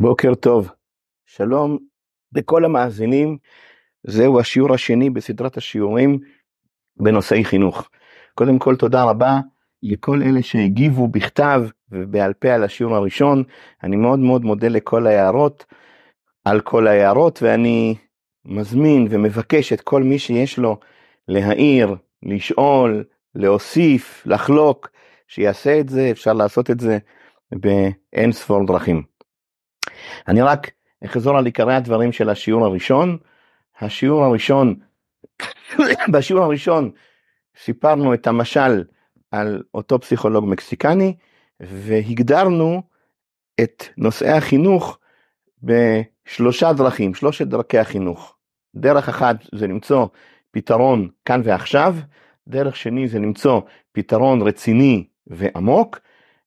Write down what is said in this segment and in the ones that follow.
בוקר טוב, שלום לכל המאזינים, זהו השיעור השני בסדרת השיעורים בנושאי חינוך. קודם כל תודה רבה לכל אלה שהגיבו בכתב ובעל פה על השיעור הראשון, אני מאוד מאוד מודה לכל ההערות, על כל ההערות ואני מזמין ומבקש את כל מי שיש לו להעיר, לשאול, להוסיף, לחלוק, שיעשה את זה, אפשר לעשות את זה באין ספור דרכים. אני רק אחזור על עיקרי הדברים של השיעור הראשון. השיעור הראשון, בשיעור הראשון סיפרנו את המשל על אותו פסיכולוג מקסיקני והגדרנו את נושאי החינוך בשלושה דרכים, שלושת דרכי החינוך. דרך אחת זה למצוא פתרון כאן ועכשיו, דרך שני זה למצוא פתרון רציני ועמוק,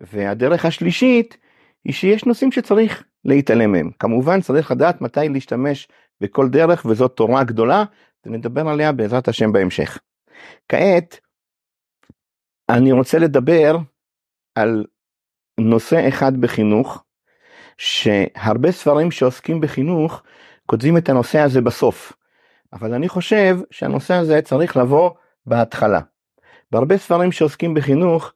והדרך השלישית היא שיש נושאים שצריך להתעלם מהם. כמובן צריך לדעת מתי להשתמש בכל דרך וזאת תורה גדולה, ונדבר עליה בעזרת השם בהמשך. כעת אני רוצה לדבר על נושא אחד בחינוך, שהרבה ספרים שעוסקים בחינוך כותבים את הנושא הזה בסוף, אבל אני חושב שהנושא הזה צריך לבוא בהתחלה. בהרבה ספרים שעוסקים בחינוך,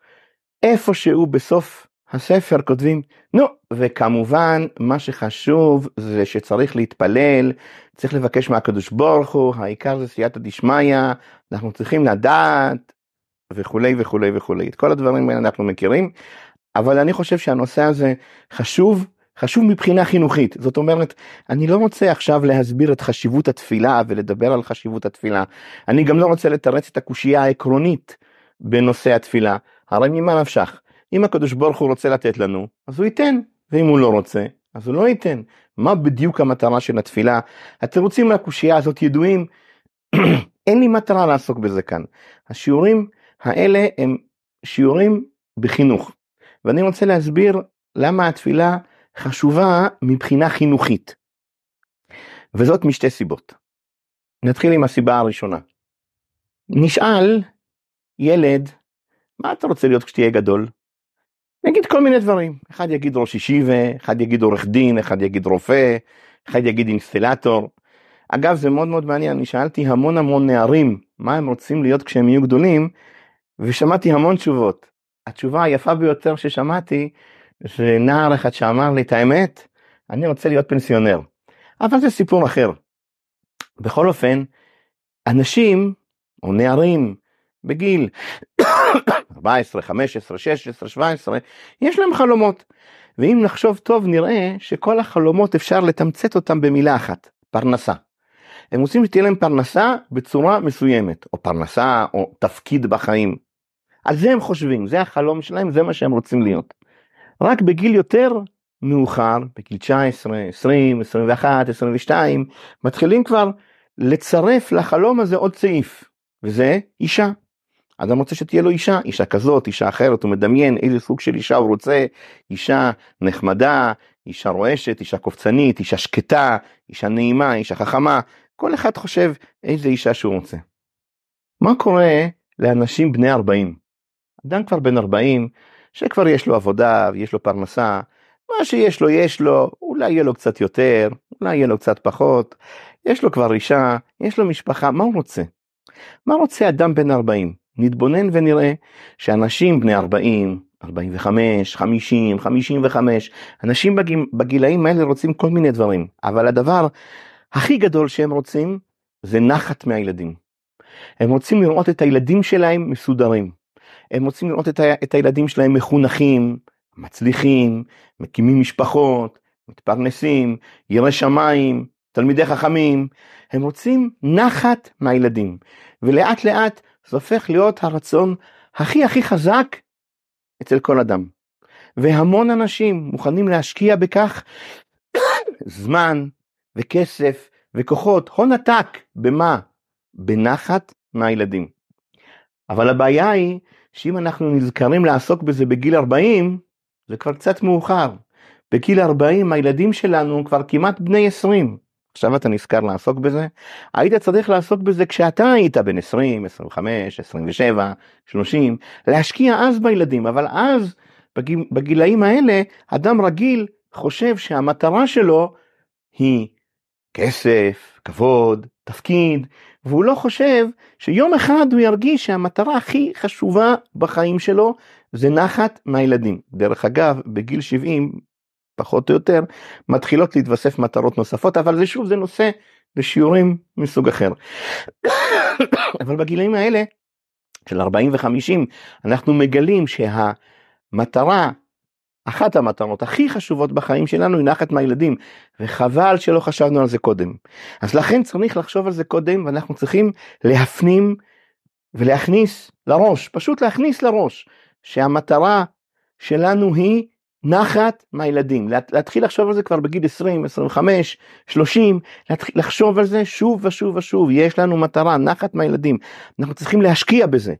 איפשהו בסוף הספר כותבים, נו, וכמובן מה שחשוב זה שצריך להתפלל, צריך לבקש מהקדוש ברוך הוא, העיקר זה סייעתא דשמיא, אנחנו צריכים לדעת וכולי וכולי וכולי. את כל הדברים האלה אנחנו מכירים, אבל אני חושב שהנושא הזה חשוב, חשוב מבחינה חינוכית. זאת אומרת, אני לא רוצה עכשיו להסביר את חשיבות התפילה ולדבר על חשיבות התפילה. אני גם לא רוצה לתרץ את הקושייה העקרונית בנושא התפילה. הרי ממה נפשך? אם הקדוש ברוך הוא רוצה לתת לנו, אז הוא ייתן, ואם הוא לא רוצה, אז הוא לא ייתן. מה בדיוק המטרה של התפילה? התירוצים מהקושייה הזאת ידועים, אין לי מטרה לעסוק בזה כאן. השיעורים האלה הם שיעורים בחינוך, ואני רוצה להסביר למה התפילה חשובה מבחינה חינוכית. וזאת משתי סיבות. נתחיל עם הסיבה הראשונה. נשאל ילד, מה אתה רוצה להיות כשתהיה גדול? נגיד כל מיני דברים, אחד יגיד ראש ישיבה, אחד יגיד עורך דין, אחד יגיד רופא, אחד יגיד אינסטלטור. אגב זה מאוד מאוד מעניין, אני שאלתי המון המון נערים מה הם רוצים להיות כשהם יהיו גדולים, ושמעתי המון תשובות. התשובה היפה ביותר ששמעתי זה נער אחד שאמר לי את האמת, אני רוצה להיות פנסיונר. אבל זה סיפור אחר. בכל אופן, אנשים או נערים בגיל 14, 15, 16, 17, יש להם חלומות. ואם נחשוב טוב נראה שכל החלומות אפשר לתמצת אותם במילה אחת, פרנסה. הם רוצים שתהיה להם פרנסה בצורה מסוימת, או פרנסה או תפקיד בחיים. על זה הם חושבים, זה החלום שלהם, זה מה שהם רוצים להיות. רק בגיל יותר מאוחר, בגיל 19, 20, 21, 22, מתחילים כבר לצרף לחלום הזה עוד סעיף, וזה אישה. אדם רוצה שתהיה לו אישה, אישה כזאת, אישה אחרת, הוא מדמיין איזה סוג של אישה הוא רוצה, אישה נחמדה, אישה רועשת, אישה קופצנית, אישה שקטה, אישה נעימה, אישה חכמה, כל אחד חושב איזה אישה שהוא רוצה. מה קורה לאנשים בני 40? אדם כבר בן 40, שכבר יש לו עבודה ויש לו פרנסה, מה שיש לו יש לו, אולי יהיה לו קצת יותר, אולי יהיה לו קצת פחות, יש לו כבר אישה, יש לו משפחה, מה הוא רוצה? מה רוצה אדם בן 40? נתבונן ונראה שאנשים בני 40, 45, 50, 55, אנשים בגיל, בגילאים האלה רוצים כל מיני דברים, אבל הדבר הכי גדול שהם רוצים זה נחת מהילדים. הם רוצים לראות את הילדים שלהם מסודרים. הם רוצים לראות את, ה, את הילדים שלהם מחונכים, מצליחים, מקימים משפחות, מתפרנסים, יראי שמיים, תלמידי חכמים. הם רוצים נחת מהילדים. ולאט לאט זה הופך להיות הרצון הכי הכי חזק אצל כל אדם. והמון אנשים מוכנים להשקיע בכך זמן וכסף וכוחות, הון עתק, במה? בנחת מהילדים. אבל הבעיה היא שאם אנחנו נזכרים לעסוק בזה בגיל 40, זה כבר קצת מאוחר. בגיל 40 הילדים שלנו כבר כמעט בני 20. עכשיו אתה נזכר לעסוק בזה? היית צריך לעסוק בזה כשאתה היית בן 20, 25, 27, 30, להשקיע אז בילדים, אבל אז בגיל, בגילאים האלה אדם רגיל חושב שהמטרה שלו היא כסף, כבוד, תפקיד, והוא לא חושב שיום אחד הוא ירגיש שהמטרה הכי חשובה בחיים שלו זה נחת מהילדים. דרך אגב, בגיל 70, פחות או יותר, מתחילות להתווסף מטרות נוספות, אבל זה שוב, זה נושא לשיעורים מסוג אחר. אבל בגילאים האלה, של 40 ו-50, אנחנו מגלים שהמטרה אחת המטרות הכי חשובות בחיים שלנו היא נחת מהילדים וחבל שלא חשבנו על זה קודם. אז לכן צריך לחשוב על זה קודם ואנחנו צריכים להפנים ולהכניס לראש, פשוט להכניס לראש שהמטרה שלנו היא נחת מהילדים, להתחיל לחשוב על זה כבר בגיל 20, 25, 30, להתחיל לחשוב על זה שוב ושוב ושוב, יש לנו מטרה, נחת מהילדים, אנחנו צריכים להשקיע בזה.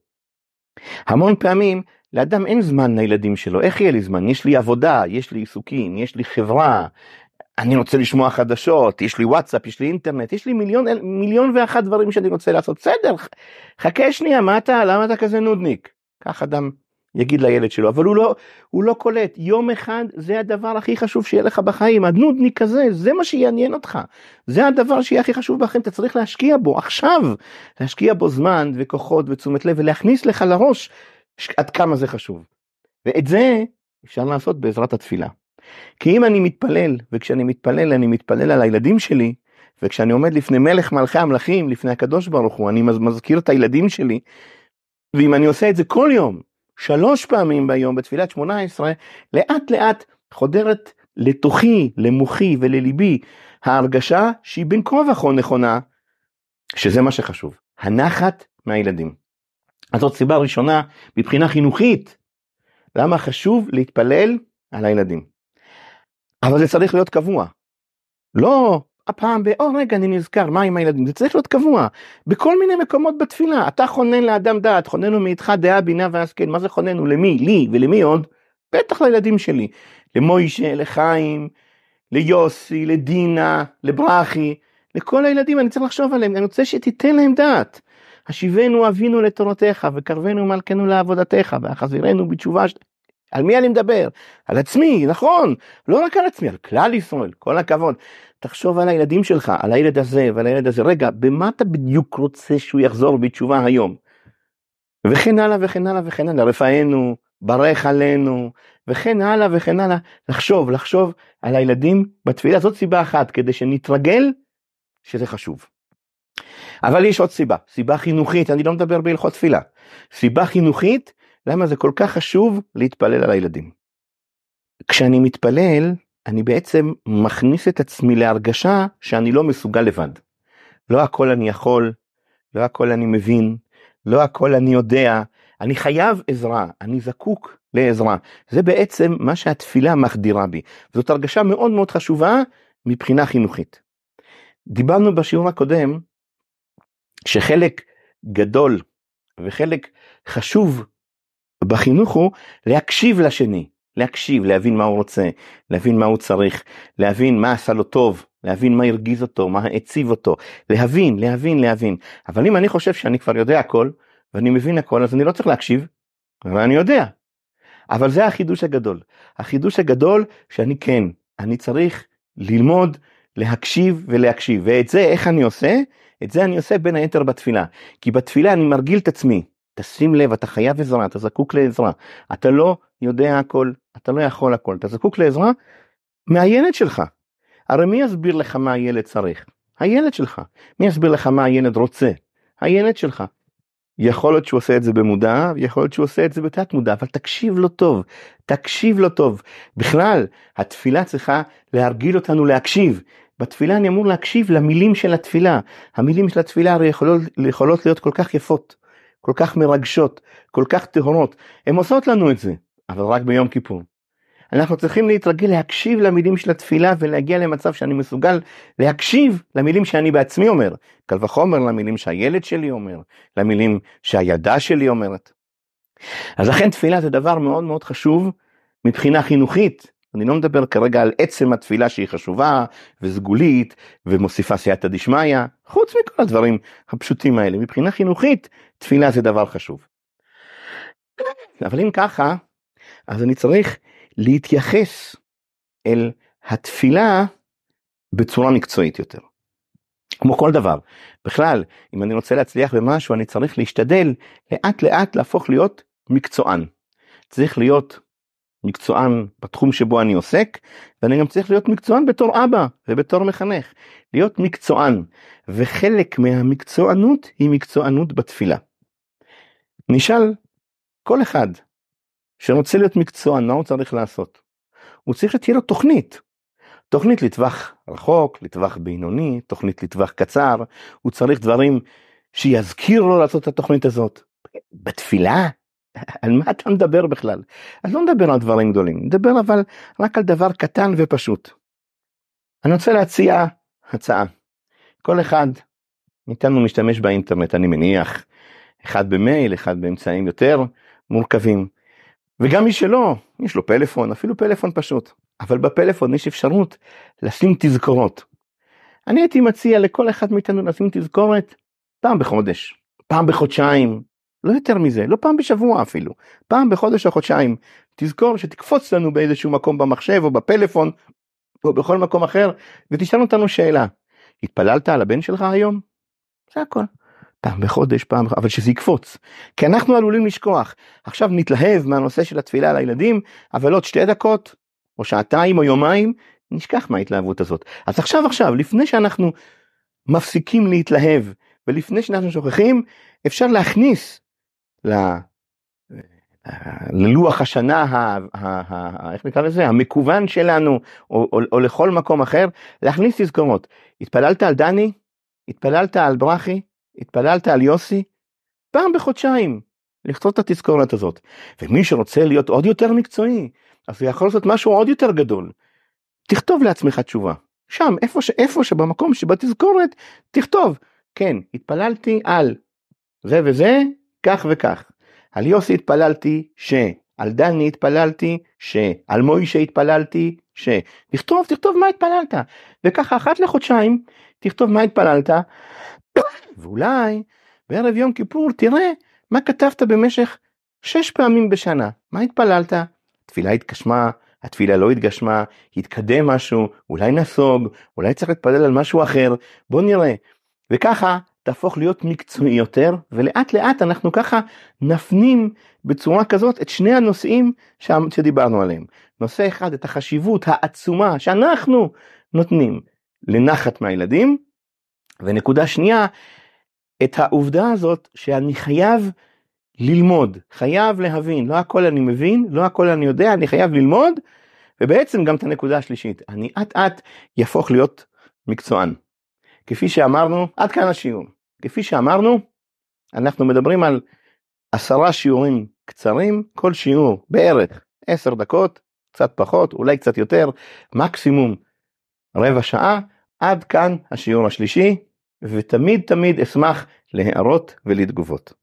המון פעמים לאדם אין זמן לילדים שלו, איך יהיה לי זמן? יש לי עבודה, יש לי עיסוקים, יש לי חברה, אני רוצה לשמוע חדשות, יש לי וואטסאפ, יש לי אינטרנט, יש לי מיליון, מיליון ואחת דברים שאני רוצה לעשות, בסדר, חכה שנייה, מה אתה, למה אתה כזה נודניק? כך אדם יגיד לילד שלו, אבל הוא לא, הוא לא קולט, יום אחד זה הדבר הכי חשוב שיהיה לך בחיים, הנודניק הזה, זה מה שיעניין אותך, זה הדבר שיהיה הכי חשוב בחיים, אתה צריך להשקיע בו עכשיו, להשקיע בו זמן וכוחות ותשומת לב ולהכניס לך לראש עד כמה זה חשוב. ואת זה אפשר לעשות בעזרת התפילה. כי אם אני מתפלל, וכשאני מתפלל אני מתפלל על הילדים שלי, וכשאני עומד לפני מלך מלכי המלכים, לפני הקדוש ברוך הוא, אני מזכיר את הילדים שלי, ואם אני עושה את זה כל יום, שלוש פעמים ביום בתפילת שמונה עשרה, לאט לאט חודרת לתוכי, למוחי ולליבי ההרגשה שהיא בין כה וכה נכונה, שזה מה שחשוב, הנחת מהילדים. אז זאת סיבה ראשונה מבחינה חינוכית, למה חשוב להתפלל על הילדים. אבל זה צריך להיות קבוע. לא הפעם ב... או רגע אני נזכר מה עם הילדים? זה צריך להיות קבוע. בכל מיני מקומות בתפילה אתה חונן לאדם דעת חוננו מאיתך דעה בינה והשכל מה זה חוננו למי לי. ולמי עוד? בטח לילדים שלי. למוישה לחיים ליוסי לדינה לברכי לכל הילדים. אני צריך לחשוב עליהם. אני רוצה שתיתן להם דעת. השיבנו אבינו לתורותיך וקרבנו מלכנו לעבודתך ואחזירנו בתשובה על מי אני מדבר? על עצמי, נכון, לא רק על עצמי, על כלל ישראל, כל הכבוד. תחשוב על הילדים שלך, על הילד הזה ועל הילד הזה, רגע, במה אתה בדיוק רוצה שהוא יחזור בתשובה היום? וכן הלאה וכן הלאה וכן הלאה, רפאנו, ברך עלינו, וכן הלאה וכן הלאה, לחשוב, לחשוב על הילדים בתפילה, זאת סיבה אחת, כדי שנתרגל שזה חשוב. אבל יש עוד סיבה, סיבה חינוכית, אני לא מדבר בהלכות תפילה, סיבה חינוכית למה זה כל כך חשוב להתפלל על הילדים. כשאני מתפלל, אני בעצם מכניס את עצמי להרגשה שאני לא מסוגל לבד. לא הכל אני יכול, לא הכל אני מבין, לא הכל אני יודע, אני חייב עזרה, אני זקוק לעזרה. זה בעצם מה שהתפילה מחדירה בי. זאת הרגשה מאוד מאוד חשובה מבחינה חינוכית. דיברנו בשיעור הקודם שחלק גדול וחלק חשוב בחינוך הוא להקשיב לשני, להקשיב, להבין מה הוא רוצה, להבין מה הוא צריך, להבין מה עשה לו טוב, להבין מה הרגיז אותו, מה העציב אותו, להבין, להבין, להבין. אבל אם אני חושב שאני כבר יודע הכל, ואני מבין הכל, אז אני לא צריך להקשיב, אבל אני יודע. אבל זה החידוש הגדול. החידוש הגדול שאני כן, אני צריך ללמוד, להקשיב ולהקשיב. ואת זה איך אני עושה? את זה אני עושה בין היתר בתפילה. כי בתפילה אני מרגיל את עצמי. תשים לב, אתה חייב עזרה, אתה זקוק לעזרה. אתה לא יודע הכל, אתה לא יכול הכל, אתה זקוק לעזרה מהילד שלך. הרי מי יסביר לך מה הילד צריך? הילד שלך. מי יסביר לך מה הילד רוצה? הילד שלך. יכול להיות שהוא עושה את זה במודע, יכול להיות שהוא עושה את זה בתת מודע, אבל תקשיב לו טוב, תקשיב לו טוב. בכלל, התפילה צריכה להרגיל אותנו להקשיב. בתפילה אני אמור להקשיב למילים של התפילה. המילים של התפילה הרי יכולות, יכולות להיות כל כך יפות. כל כך מרגשות, כל כך טהורות, הן עושות לנו את זה, אבל רק ביום כיפור. אנחנו צריכים להתרגל להקשיב למילים של התפילה ולהגיע למצב שאני מסוגל להקשיב למילים שאני בעצמי אומר. קל וחומר למילים שהילד שלי אומר, למילים שהילדה שלי אומרת. אז לכן תפילה זה דבר מאוד מאוד חשוב מבחינה חינוכית, אני לא מדבר כרגע על עצם התפילה שהיא חשובה וסגולית ומוסיפה סייעתא דשמיא, חוץ מכל הדברים הפשוטים האלה. מבחינה חינוכית, תפילה זה דבר חשוב. אבל אם ככה, אז אני צריך להתייחס אל התפילה בצורה מקצועית יותר. כמו כל דבר, בכלל, אם אני רוצה להצליח במשהו, אני צריך להשתדל לאט לאט להפוך להיות מקצוען. צריך להיות מקצוען בתחום שבו אני עוסק, ואני גם צריך להיות מקצוען בתור אבא ובתור מחנך. להיות מקצוען, וחלק מהמקצוענות היא מקצוענות בתפילה. נשאל כל אחד שרוצה להיות מקצוען, מה הוא צריך לעשות? הוא צריך שתהיה לו תוכנית. תוכנית לטווח רחוק, לטווח בינוני, תוכנית לטווח קצר, הוא צריך דברים שיזכיר לו לעשות את התוכנית הזאת. בתפילה? על מה אתה מדבר בכלל? אני לא מדבר על דברים גדולים, מדבר אבל רק על דבר קטן ופשוט. אני רוצה להציע הצעה. כל אחד מאיתנו משתמש באינטרנט, אני מניח, אחד במייל, אחד באמצעים יותר מורכבים. וגם מי שלא, יש לו פלאפון, אפילו פלאפון פשוט. אבל בפלאפון יש אפשרות לשים תזכורות. אני הייתי מציע לכל אחד מאיתנו לשים תזכורת פעם בחודש, פעם בחודשיים, לא יותר מזה, לא פעם בשבוע אפילו, פעם בחודש או חודשיים. תזכור שתקפוץ לנו באיזשהו מקום במחשב או בפלאפון או בכל מקום אחר ותשאל אותנו שאלה. התפללת על הבן שלך היום? זה הכל. פעם בחודש, פעם, אבל שזה יקפוץ. כי אנחנו עלולים לשכוח. עכשיו נתלהב מהנושא של התפילה לילדים, אבל עוד שתי דקות, או שעתיים או יומיים, נשכח מההתלהבות הזאת. אז עכשיו עכשיו, לפני שאנחנו מפסיקים להתלהב, ולפני שאנחנו שוכחים, אפשר להכניס ל... ללוח השנה, ה, ה, ה, איך נקרא לזה, המקוון שלנו, או, או, או לכל מקום אחר, להכניס תזכורות. התפללת על דני? התפללת על ברכי? התפללת על יוסי? פעם בחודשיים, לכתוב את התזכורת הזאת. ומי שרוצה להיות עוד יותר מקצועי, אז הוא יכול לעשות משהו עוד יותר גדול. תכתוב לעצמך תשובה. שם, איפה, ש, איפה שבמקום שבתזכורת, תכתוב, כן, התפללתי על זה וזה, כך וכך. על יוסי התפללתי ש, על דני התפללתי ש, על מוישה התפללתי ש. תכתוב, תכתוב מה התפללת. וככה אחת לחודשיים, תכתוב מה התפללת, ואולי בערב יום כיפור תראה מה כתבת במשך שש פעמים בשנה. מה התפללת? התפילה התגשמה, התפילה לא התגשמה, התקדם משהו, אולי נסוג, אולי צריך להתפלל על משהו אחר, בוא נראה. וככה תהפוך להיות מקצועי יותר, ולאט לאט אנחנו ככה נפנים בצורה כזאת את שני הנושאים שדיברנו עליהם. נושא אחד, את החשיבות העצומה שאנחנו נותנים לנחת מהילדים, ונקודה שנייה, את העובדה הזאת שאני חייב ללמוד, חייב להבין, לא הכל אני מבין, לא הכל אני יודע, אני חייב ללמוד, ובעצם גם את הנקודה השלישית, אני אט אט יהפוך להיות מקצוען. כפי שאמרנו, עד כאן השיעור. כפי שאמרנו, אנחנו מדברים על עשרה שיעורים קצרים, כל שיעור בערך עשר דקות, קצת פחות, אולי קצת יותר, מקסימום רבע שעה, עד כאן השיעור השלישי, ותמיד תמיד אשמח להערות ולתגובות.